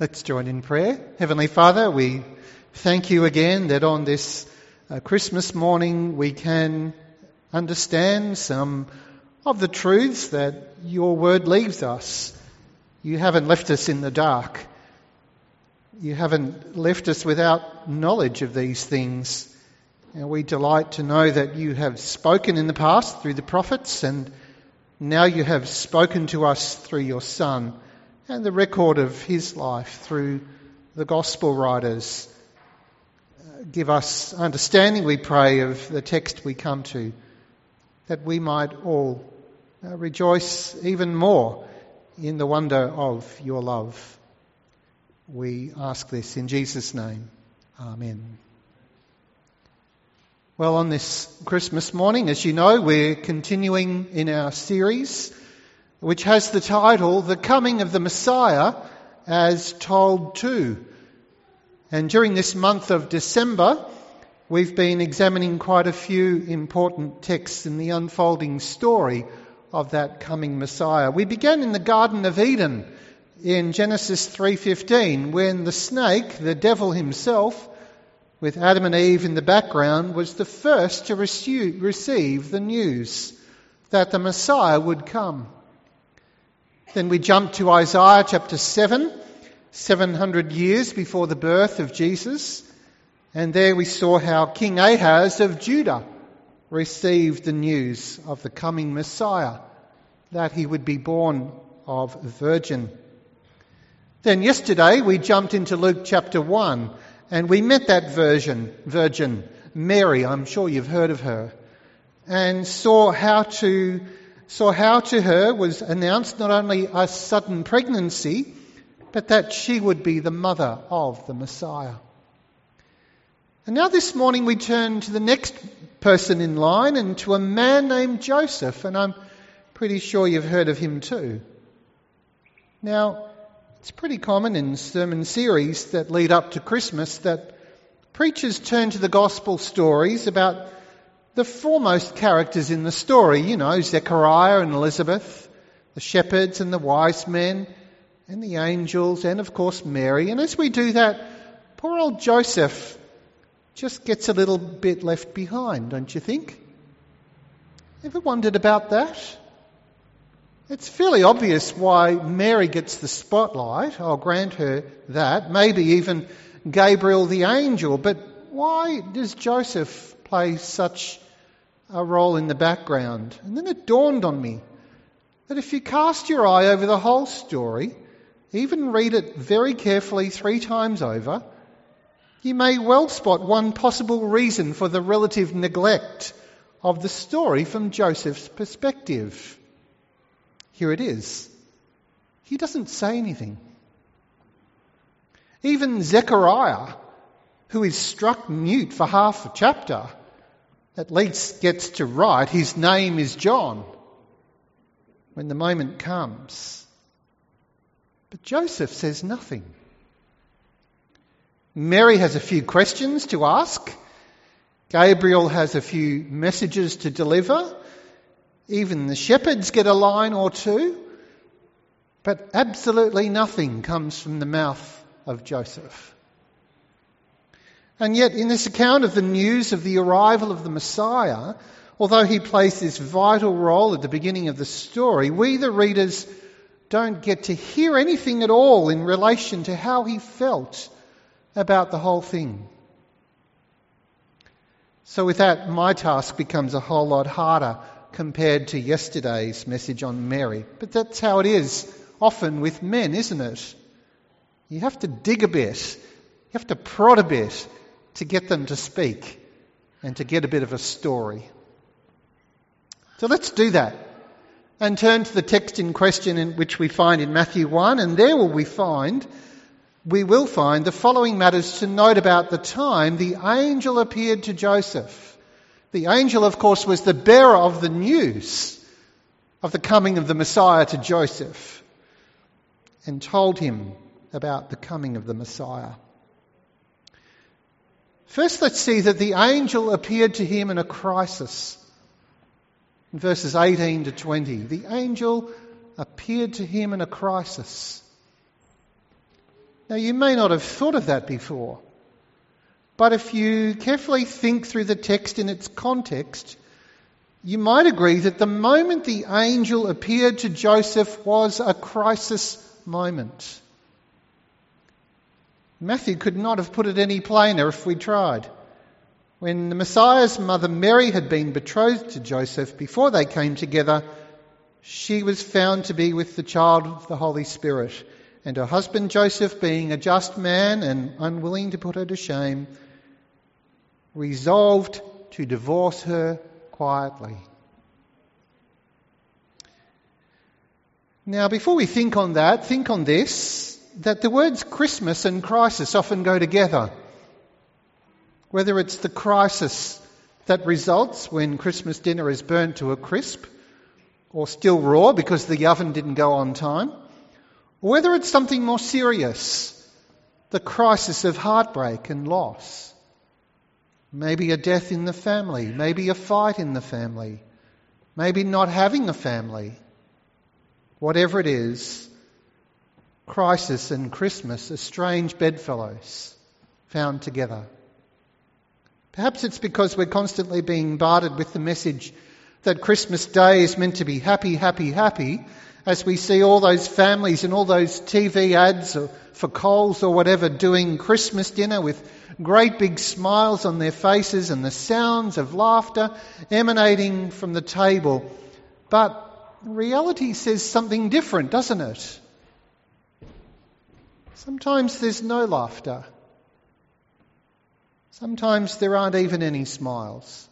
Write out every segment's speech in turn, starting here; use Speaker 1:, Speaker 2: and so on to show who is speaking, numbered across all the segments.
Speaker 1: Let's join in prayer. Heavenly Father, we thank you again that on this uh, Christmas morning we can understand some of the truths that your word leaves us. You haven't left us in the dark. You haven't left us without knowledge of these things. And we delight to know that you have spoken in the past through the prophets and now you have spoken to us through your Son and the record of his life through the gospel writers. Give us understanding, we pray, of the text we come to, that we might all uh, rejoice even more in the wonder of your love. We ask this in Jesus' name. Amen. Well, on this Christmas morning, as you know, we're continuing in our series which has the title The Coming of the Messiah as Told To. And during this month of December, we've been examining quite a few important texts in the unfolding story of that coming Messiah. We began in the Garden of Eden in Genesis 3:15 when the snake, the devil himself, with Adam and Eve in the background, was the first to receive the news that the Messiah would come. Then we jump to Isaiah chapter 7, 700 years before the birth of Jesus. And there we saw how King Ahaz of Judah received the news of the coming Messiah, that he would be born of a virgin. Then yesterday we jumped into Luke chapter 1 and we met that virgin, virgin, Mary, I'm sure you've heard of her, and saw how to saw how to her was announced not only a sudden pregnancy, but that she would be the mother of the Messiah. And now this morning we turn to the next person in line and to a man named Joseph, and I'm pretty sure you've heard of him too. Now, it's pretty common in sermon series that lead up to Christmas that preachers turn to the gospel stories about the foremost characters in the story, you know, Zechariah and Elizabeth, the shepherds and the wise men, and the angels, and of course Mary. And as we do that, poor old Joseph just gets a little bit left behind, don't you think? Ever wondered about that? It's fairly obvious why Mary gets the spotlight. I'll grant her that. Maybe even Gabriel the angel. But why does Joseph play such a role in the background. And then it dawned on me that if you cast your eye over the whole story, even read it very carefully three times over, you may well spot one possible reason for the relative neglect of the story from Joseph's perspective. Here it is. He doesn't say anything. Even Zechariah, who is struck mute for half a chapter, at least gets to write, his name is John, when the moment comes. But Joseph says nothing. Mary has a few questions to ask. Gabriel has a few messages to deliver. Even the shepherds get a line or two. But absolutely nothing comes from the mouth of Joseph. And yet, in this account of the news of the arrival of the Messiah, although he plays this vital role at the beginning of the story, we, the readers, don't get to hear anything at all in relation to how he felt about the whole thing. So, with that, my task becomes a whole lot harder compared to yesterday's message on Mary. But that's how it is often with men, isn't it? You have to dig a bit, you have to prod a bit, to get them to speak and to get a bit of a story. So let's do that and turn to the text in question in which we find in Matthew 1 and there will we find we will find the following matters to note about the time the angel appeared to Joseph. The angel of course was the bearer of the news of the coming of the Messiah to Joseph and told him about the coming of the Messiah. First, let's see that the angel appeared to him in a crisis. In verses 18 to 20, the angel appeared to him in a crisis. Now, you may not have thought of that before, but if you carefully think through the text in its context, you might agree that the moment the angel appeared to Joseph was a crisis moment. Matthew could not have put it any plainer if we tried. When the Messiah's mother Mary had been betrothed to Joseph before they came together, she was found to be with the child of the Holy Spirit. And her husband Joseph, being a just man and unwilling to put her to shame, resolved to divorce her quietly. Now, before we think on that, think on this that the words Christmas and crisis often go together. Whether it's the crisis that results when Christmas dinner is burnt to a crisp, or still raw because the oven didn't go on time, or whether it's something more serious, the crisis of heartbreak and loss. Maybe a death in the family, maybe a fight in the family, maybe not having a family. Whatever it is, crisis and Christmas are strange bedfellows found together. Perhaps it's because we're constantly being bombarded with the message that Christmas Day is meant to be happy, happy, happy, as we see all those families and all those TV ads for Coles or whatever doing Christmas dinner with great big smiles on their faces and the sounds of laughter emanating from the table. But reality says something different, doesn't it? Sometimes there's no laughter. Sometimes there aren't even any smiles.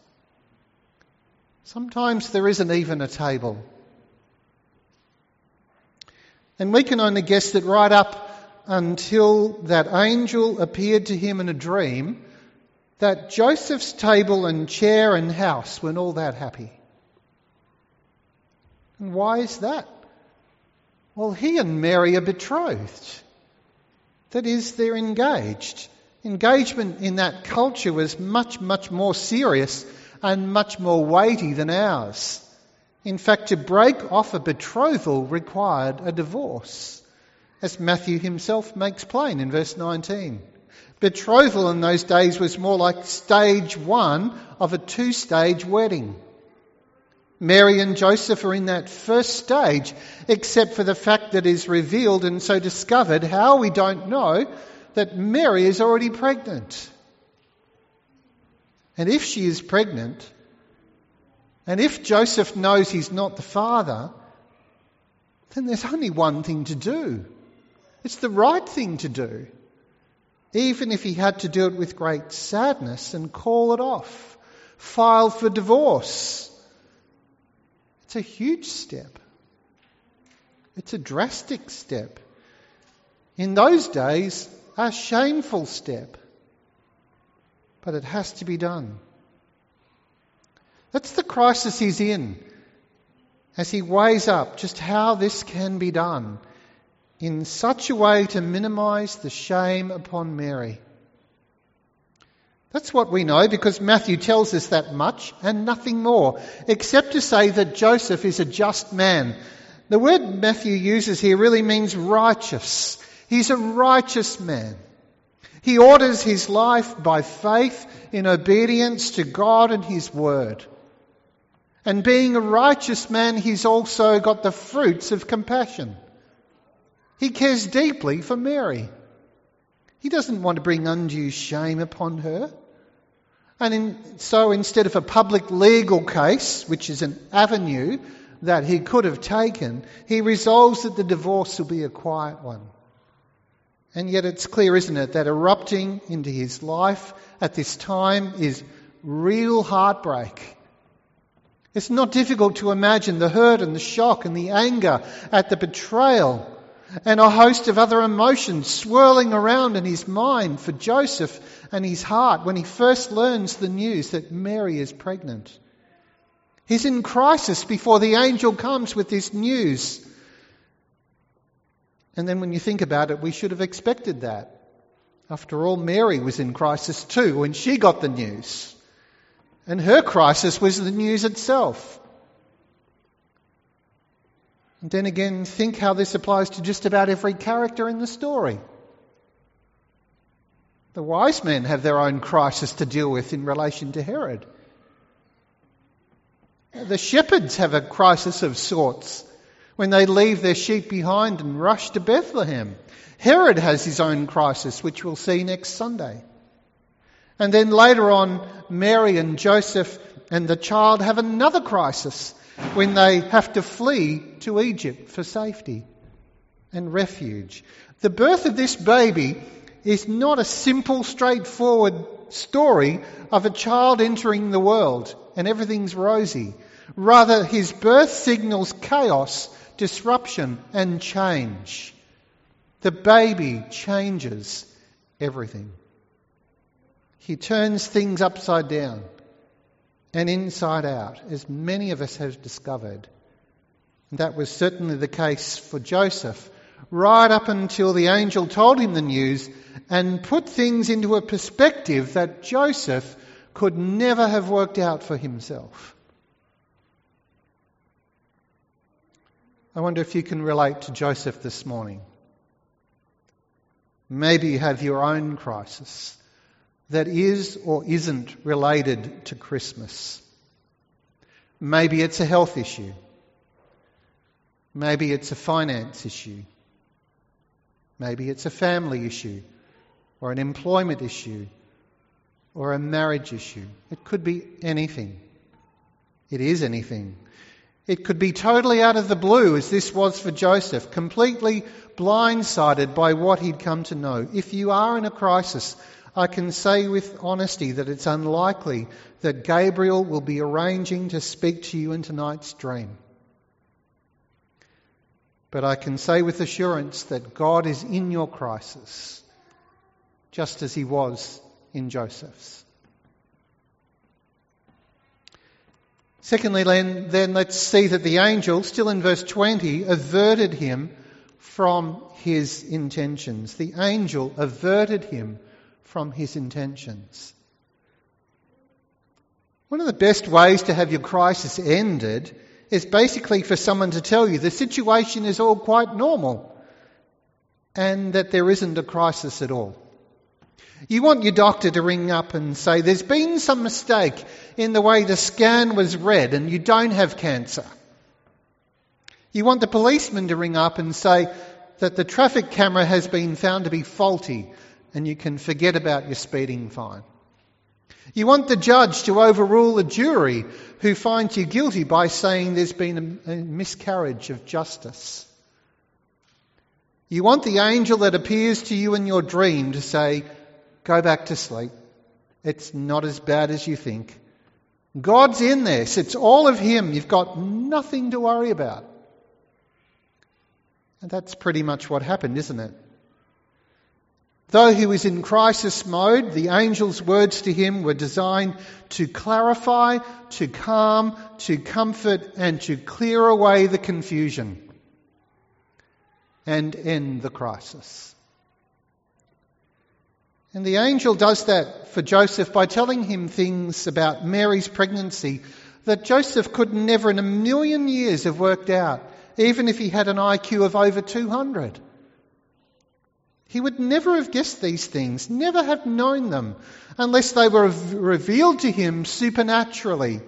Speaker 1: Sometimes there isn't even a table. And we can only guess that right up until that angel appeared to him in a dream, that Joseph's table and chair and house weren't all that happy. And why is that? Well, he and Mary are betrothed. That is, they're engaged. Engagement in that culture was much, much more serious and much more weighty than ours. In fact, to break off a betrothal required a divorce, as Matthew himself makes plain in verse 19. Betrothal in those days was more like stage one of a two stage wedding. Mary and Joseph are in that first stage, except for the fact that is revealed and so discovered how we don't know that Mary is already pregnant. And if she is pregnant, and if Joseph knows he's not the father, then there's only one thing to do. It's the right thing to do, even if he had to do it with great sadness and call it off, file for divorce. It's a huge step. It's a drastic step. In those days, a shameful step but it has to be done. That's the crisis he's in as he weighs up just how this can be done in such a way to minimize the shame upon Mary. That's what we know because Matthew tells us that much and nothing more, except to say that Joseph is a just man. The word Matthew uses here really means righteous. He's a righteous man. He orders his life by faith in obedience to God and his word. And being a righteous man, he's also got the fruits of compassion. He cares deeply for Mary. He doesn't want to bring undue shame upon her. And in, so instead of a public legal case, which is an avenue that he could have taken, he resolves that the divorce will be a quiet one. And yet it's clear, isn't it, that erupting into his life at this time is real heartbreak. It's not difficult to imagine the hurt and the shock and the anger at the betrayal and a host of other emotions swirling around in his mind for Joseph and his heart when he first learns the news that Mary is pregnant. He's in crisis before the angel comes with this news. And then when you think about it, we should have expected that. After all, Mary was in crisis too when she got the news. And her crisis was the news itself. And then again, think how this applies to just about every character in the story. The wise men have their own crisis to deal with in relation to Herod. The shepherds have a crisis of sorts when they leave their sheep behind and rush to Bethlehem. Herod has his own crisis, which we'll see next Sunday. And then later on, Mary and Joseph and the child have another crisis when they have to flee to Egypt for safety and refuge. The birth of this baby is not a simple, straightforward story of a child entering the world and everything's rosy. Rather, his birth signals chaos, disruption, and change. The baby changes everything. He turns things upside down and inside out, as many of us have discovered. And that was certainly the case for Joseph, right up until the angel told him the news and put things into a perspective that Joseph could never have worked out for himself. I wonder if you can relate to Joseph this morning. Maybe you have your own crisis that is or isn't related to Christmas. Maybe it's a health issue. Maybe it's a finance issue. Maybe it's a family issue or an employment issue or a marriage issue. It could be anything. It is anything. It could be totally out of the blue, as this was for Joseph, completely blindsided by what he'd come to know. If you are in a crisis, I can say with honesty that it's unlikely that Gabriel will be arranging to speak to you in tonight's dream. But I can say with assurance that God is in your crisis, just as he was in Joseph's. Secondly, then, then let's see that the angel, still in verse 20, averted him from his intentions. The angel averted him from his intentions. One of the best ways to have your crisis ended is basically for someone to tell you the situation is all quite normal and that there isn't a crisis at all. You want your doctor to ring up and say, There's been some mistake in the way the scan was read and you don't have cancer. You want the policeman to ring up and say that the traffic camera has been found to be faulty and you can forget about your speeding fine. You want the judge to overrule a jury who finds you guilty by saying there's been a, a miscarriage of justice. You want the angel that appears to you in your dream to say, Go back to sleep. It's not as bad as you think. God's in this. It's all of Him. You've got nothing to worry about. And that's pretty much what happened, isn't it? Though he was in crisis mode, the angel's words to him were designed to clarify, to calm, to comfort, and to clear away the confusion and end the crisis. And the angel does that for Joseph by telling him things about Mary's pregnancy that Joseph could never in a million years have worked out, even if he had an IQ of over 200. He would never have guessed these things, never have known them, unless they were revealed to him supernaturally,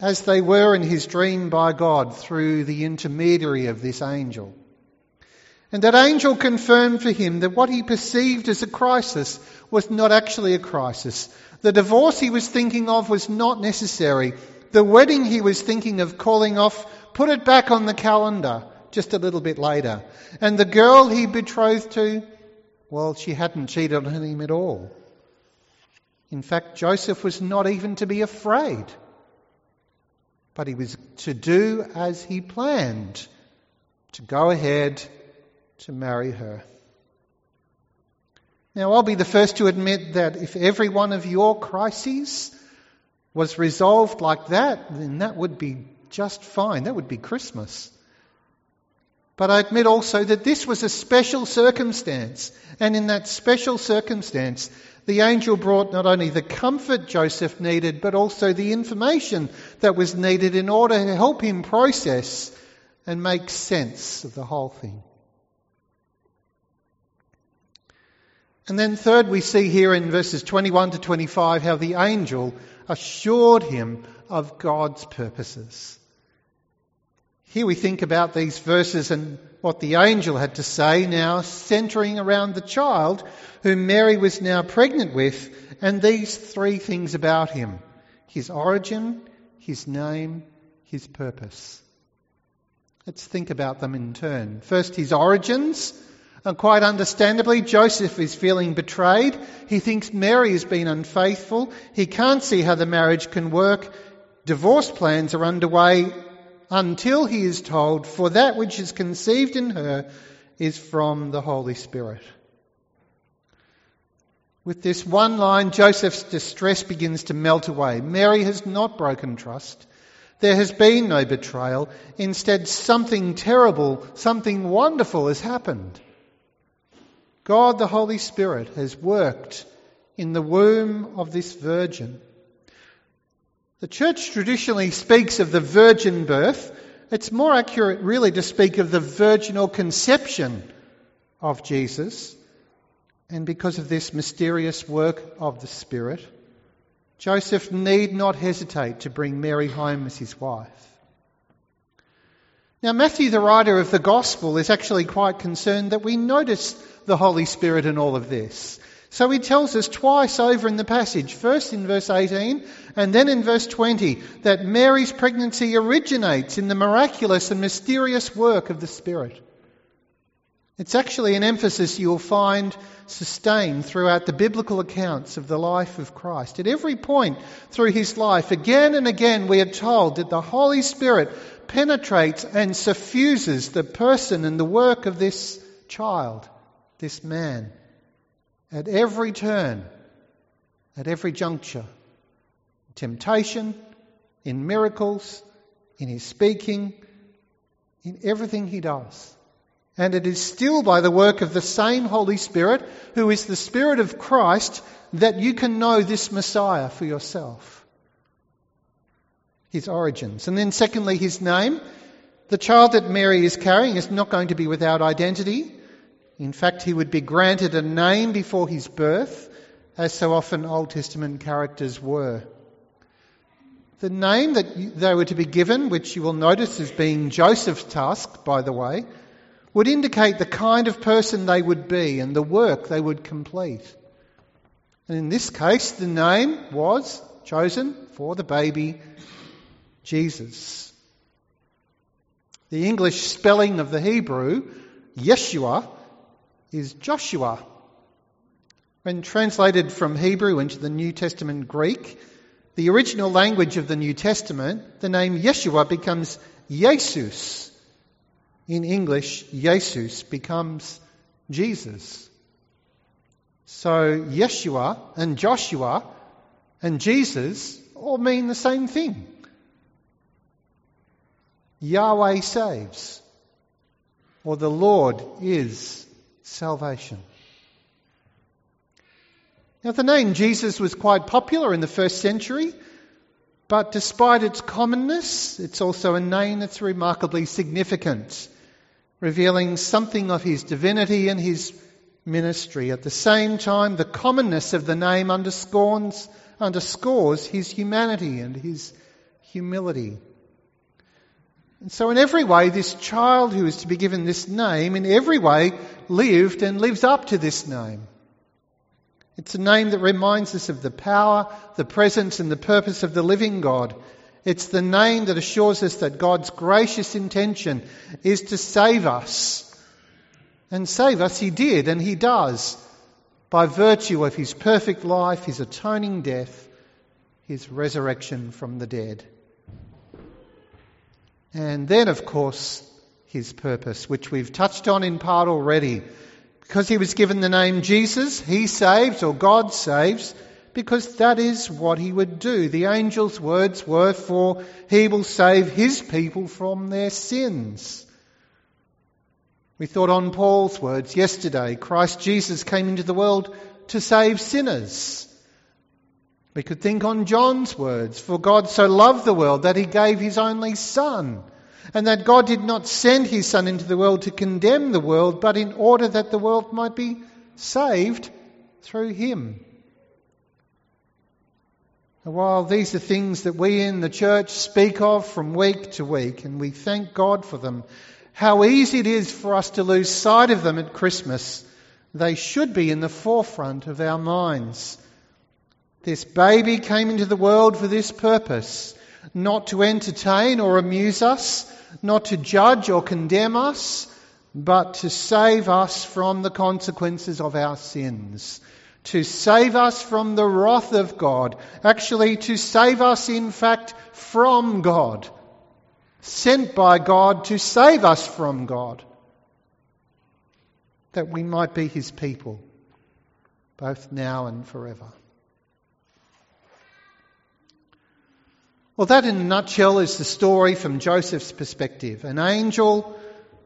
Speaker 1: as they were in his dream by God through the intermediary of this angel. And that angel confirmed for him that what he perceived as a crisis was not actually a crisis. The divorce he was thinking of was not necessary. The wedding he was thinking of calling off, put it back on the calendar just a little bit later. And the girl he betrothed to, well, she hadn't cheated on him at all. In fact, Joseph was not even to be afraid, but he was to do as he planned, to go ahead to marry her. Now, I'll be the first to admit that if every one of your crises was resolved like that, then that would be just fine. That would be Christmas. But I admit also that this was a special circumstance. And in that special circumstance, the angel brought not only the comfort Joseph needed, but also the information that was needed in order to help him process and make sense of the whole thing. And then, third, we see here in verses 21 to 25 how the angel assured him of God's purposes. Here we think about these verses and what the angel had to say now, centering around the child whom Mary was now pregnant with, and these three things about him his origin, his name, his purpose. Let's think about them in turn. First, his origins. And quite understandably, Joseph is feeling betrayed. He thinks Mary has been unfaithful. He can't see how the marriage can work. Divorce plans are underway until he is told, For that which is conceived in her is from the Holy Spirit. With this one line, Joseph's distress begins to melt away. Mary has not broken trust. There has been no betrayal. Instead, something terrible, something wonderful has happened. God the Holy Spirit has worked in the womb of this virgin. The church traditionally speaks of the virgin birth. It's more accurate, really, to speak of the virginal conception of Jesus. And because of this mysterious work of the Spirit, Joseph need not hesitate to bring Mary home as his wife. Now, Matthew, the writer of the Gospel, is actually quite concerned that we notice the Holy Spirit in all of this. So he tells us twice over in the passage, first in verse 18 and then in verse 20, that Mary's pregnancy originates in the miraculous and mysterious work of the Spirit. It's actually an emphasis you'll find sustained throughout the biblical accounts of the life of Christ. At every point through his life, again and again, we are told that the Holy Spirit penetrates and suffuses the person and the work of this child, this man at every turn, at every juncture. Temptation, in miracles, in his speaking, in everything he does. And it is still by the work of the same Holy Spirit, who is the Spirit of Christ, that you can know this Messiah for yourself. His origins. And then, secondly, his name. The child that Mary is carrying is not going to be without identity. In fact, he would be granted a name before his birth, as so often Old Testament characters were. The name that they were to be given, which you will notice as being Joseph's task, by the way, would indicate the kind of person they would be and the work they would complete. And in this case, the name was chosen for the baby Jesus. The English spelling of the Hebrew, Yeshua, is Joshua. When translated from Hebrew into the New Testament Greek, the original language of the New Testament, the name Yeshua becomes Jesus. In English, Jesus becomes Jesus. So Yeshua and Joshua and Jesus all mean the same thing. Yahweh saves, or the Lord is salvation. Now, the name Jesus was quite popular in the first century, but despite its commonness, it's also a name that's remarkably significant, revealing something of his divinity and his ministry. At the same time, the commonness of the name underscores, underscores his humanity and his humility. And so, in every way, this child who is to be given this name, in every way, lived and lives up to this name. It's a name that reminds us of the power, the presence, and the purpose of the living God. It's the name that assures us that God's gracious intention is to save us. And save us He did, and He does, by virtue of His perfect life, His atoning death, His resurrection from the dead. And then, of course, his purpose, which we've touched on in part already. Because he was given the name Jesus, he saves, or God saves, because that is what he would do. The angel's words were for he will save his people from their sins. We thought on Paul's words yesterday Christ Jesus came into the world to save sinners. We could think on John's words, for God so loved the world that he gave his only Son, and that God did not send his Son into the world to condemn the world, but in order that the world might be saved through Him. While these are things that we in the church speak of from week to week, and we thank God for them, how easy it is for us to lose sight of them at Christmas. They should be in the forefront of our minds. This baby came into the world for this purpose, not to entertain or amuse us, not to judge or condemn us, but to save us from the consequences of our sins, to save us from the wrath of God, actually to save us in fact from God. Sent by God to save us from God, that we might be his people, both now and forever. Well, that in a nutshell is the story from Joseph's perspective. An angel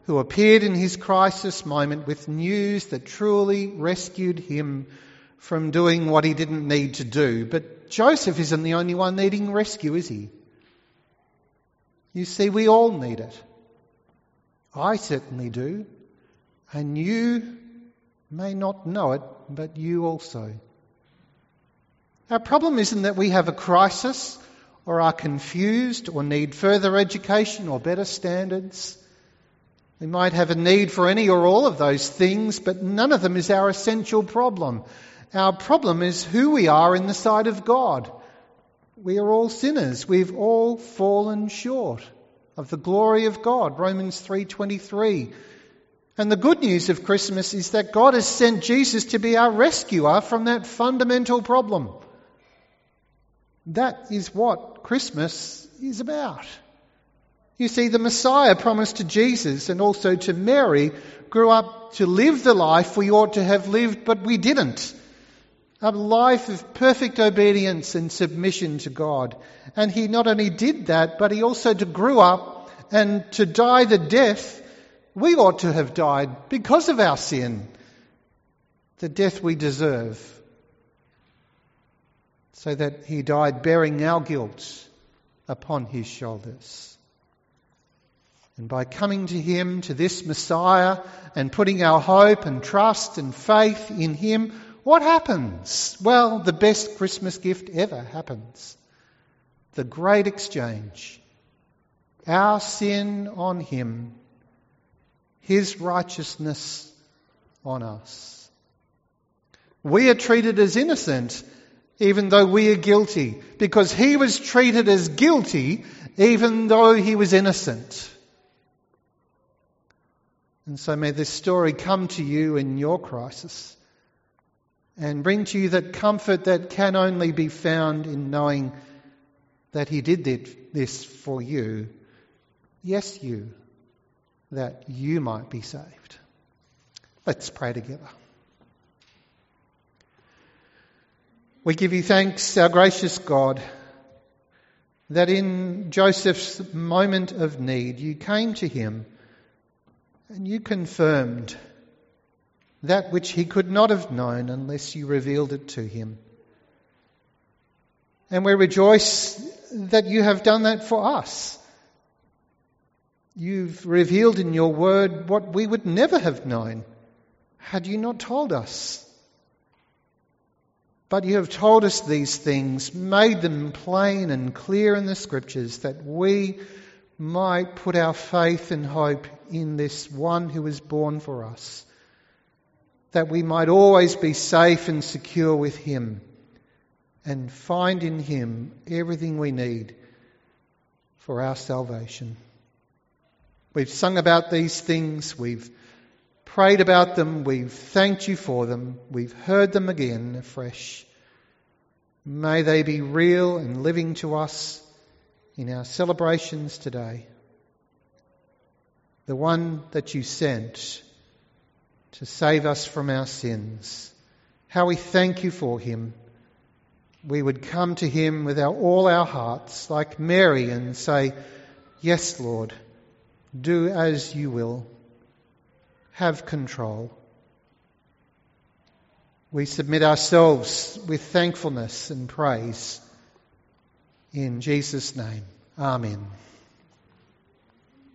Speaker 1: who appeared in his crisis moment with news that truly rescued him from doing what he didn't need to do. But Joseph isn't the only one needing rescue, is he? You see, we all need it. I certainly do. And you may not know it, but you also. Our problem isn't that we have a crisis or are confused or need further education or better standards. We might have a need for any or all of those things, but none of them is our essential problem. Our problem is who we are in the sight of God. We are all sinners. We've all fallen short of the glory of God. Romans 3:23. And the good news of Christmas is that God has sent Jesus to be our rescuer from that fundamental problem. That is what Christmas is about. You see, the Messiah promised to Jesus and also to Mary grew up to live the life we ought to have lived, but we didn't a life of perfect obedience and submission to God. And he not only did that, but he also grew up and to die the death we ought to have died because of our sin, the death we deserve, so that he died bearing our guilt upon his shoulders. And by coming to him, to this Messiah, and putting our hope and trust and faith in him, what happens? Well, the best Christmas gift ever happens. The great exchange. Our sin on Him, His righteousness on us. We are treated as innocent even though we are guilty because He was treated as guilty even though He was innocent. And so may this story come to you in your crisis and bring to you that comfort that can only be found in knowing that He did this for you. Yes, you, that you might be saved. Let's pray together. We give you thanks, our gracious God, that in Joseph's moment of need you came to him and you confirmed that which he could not have known unless you revealed it to him. And we rejoice that you have done that for us. You've revealed in your word what we would never have known had you not told us. But you have told us these things, made them plain and clear in the scriptures, that we might put our faith and hope in this one who was born for us that we might always be safe and secure with Him and find in Him everything we need for our salvation. We've sung about these things, we've prayed about them, we've thanked you for them, we've heard them again afresh. May they be real and living to us in our celebrations today. The one that you sent to save us from our sins. How we thank you for him. We would come to him with our, all our hearts, like Mary, and say, Yes, Lord, do as you will. Have control. We submit ourselves with thankfulness and praise. In Jesus' name, Amen.